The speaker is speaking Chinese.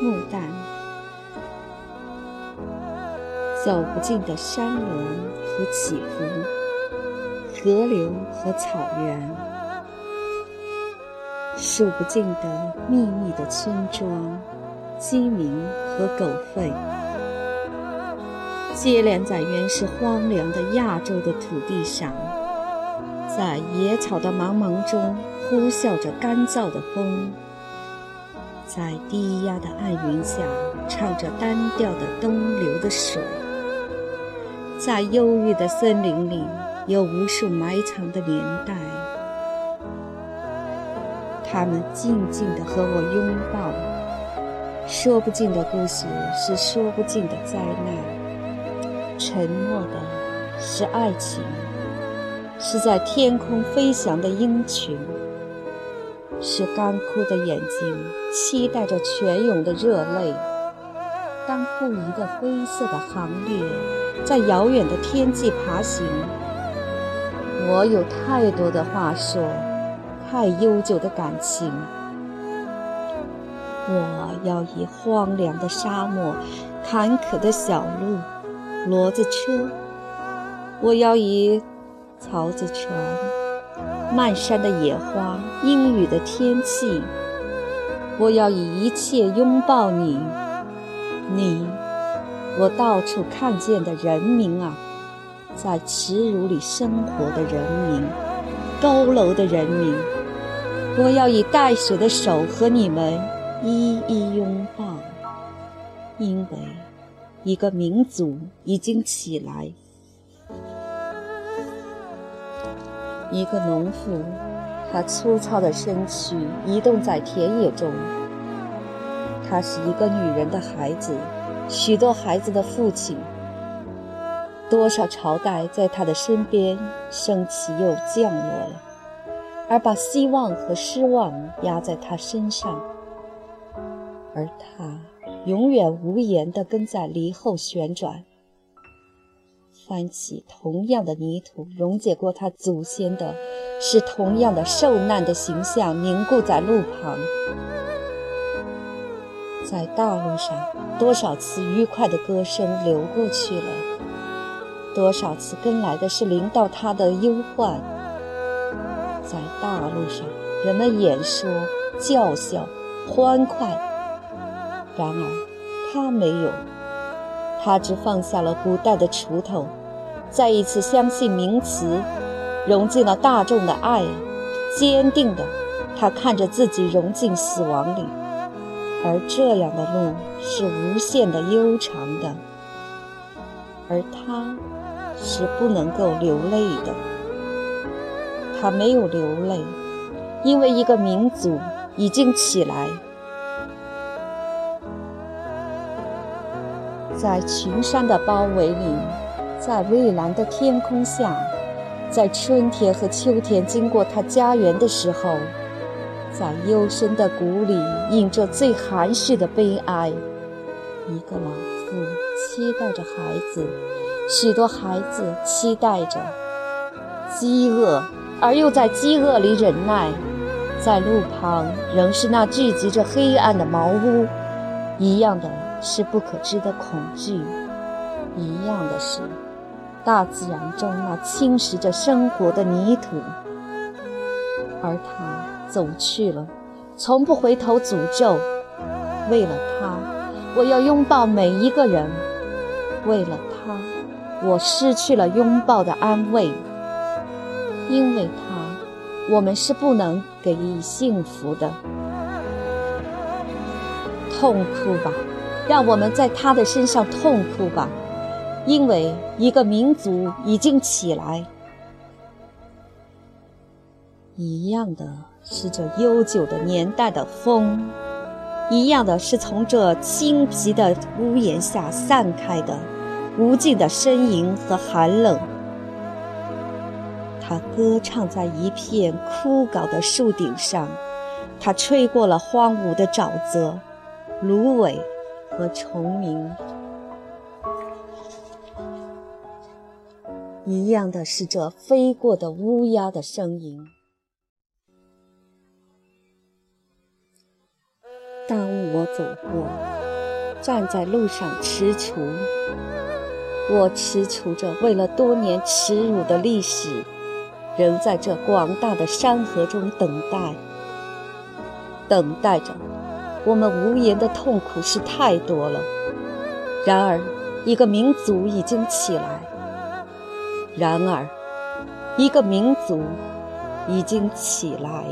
木丹走不尽的山峦和起伏，河流和草原。数不尽的秘密的村庄、鸡鸣和狗吠，接连在原始荒凉的亚洲的土地上，在野草的茫茫中呼啸着干燥的风。在低压的暗云下，唱着单调的东流的水。在忧郁的森林里，有无数埋藏的年代。他们静静地和我拥抱。说不尽的故事是说不尽的灾难。沉默的是爱情，是在天空飞翔的鹰群。是干枯的眼睛，期待着泉涌的热泪。当不移的灰色的行列在遥远的天际爬行，我有太多的话说，太悠久的感情。我要以荒凉的沙漠、坎坷的小路、骡子车；我要以槽子船。漫山的野花，阴雨的天气，我要以一切拥抱你，你，我到处看见的人民啊，在耻辱里生活的人民，佝偻的人民，我要以带血的手和你们一一拥抱，因为一个民族已经起来。一个农妇，她粗糙的身躯移动在田野中。她是一个女人的孩子，许多孩子的父亲。多少朝代在她的身边升起又降落了，而把希望和失望压在她身上。而她永远无言地跟在篱后旋转。翻起同样的泥土，溶解过他祖先的，是同样的受难的形象凝固在路旁。在大路上，多少次愉快的歌声流过去了，多少次跟来的是临到他的忧患。在大路上，人们演说、叫嚣、欢快，然而他没有。他只放下了古代的锄头，再一次相信名词，融进了大众的爱，坚定的，他看着自己融进死亡里，而这样的路是无限的悠长的，而他是不能够流泪的，他没有流泪，因为一个民族已经起来。在群山的包围里，在蔚蓝的天空下，在春天和秋天经过他家园的时候，在幽深的谷里隐着最含蓄的悲哀。一个老妇期待着孩子，许多孩子期待着饥饿，而又在饥饿里忍耐。在路旁仍是那聚集着黑暗的茅屋，一样的。是不可知的恐惧，一样的是，大自然中那侵蚀着生活的泥土，而他走去了，从不回头诅咒。为了他，我要拥抱每一个人；为了他，我失去了拥抱的安慰。因为他，我们是不能给予幸福的。痛哭吧！让我们在他的身上痛哭吧，因为一个民族已经起来。一样的是这悠久的年代的风，一样的是从这青皮的屋檐下散开的无尽的呻吟和寒冷。它歌唱在一片枯槁的树顶上，它吹过了荒芜的沼泽、芦苇。和虫鸣一样的是这飞过的乌鸦的声音。当我走过，站在路上踟蹰，我踟蹰着为了多年耻辱的历史，仍在这广大的山河中等待，等待着。我们无言的痛苦是太多了。然而，一个民族已经起来。然而，一个民族已经起来。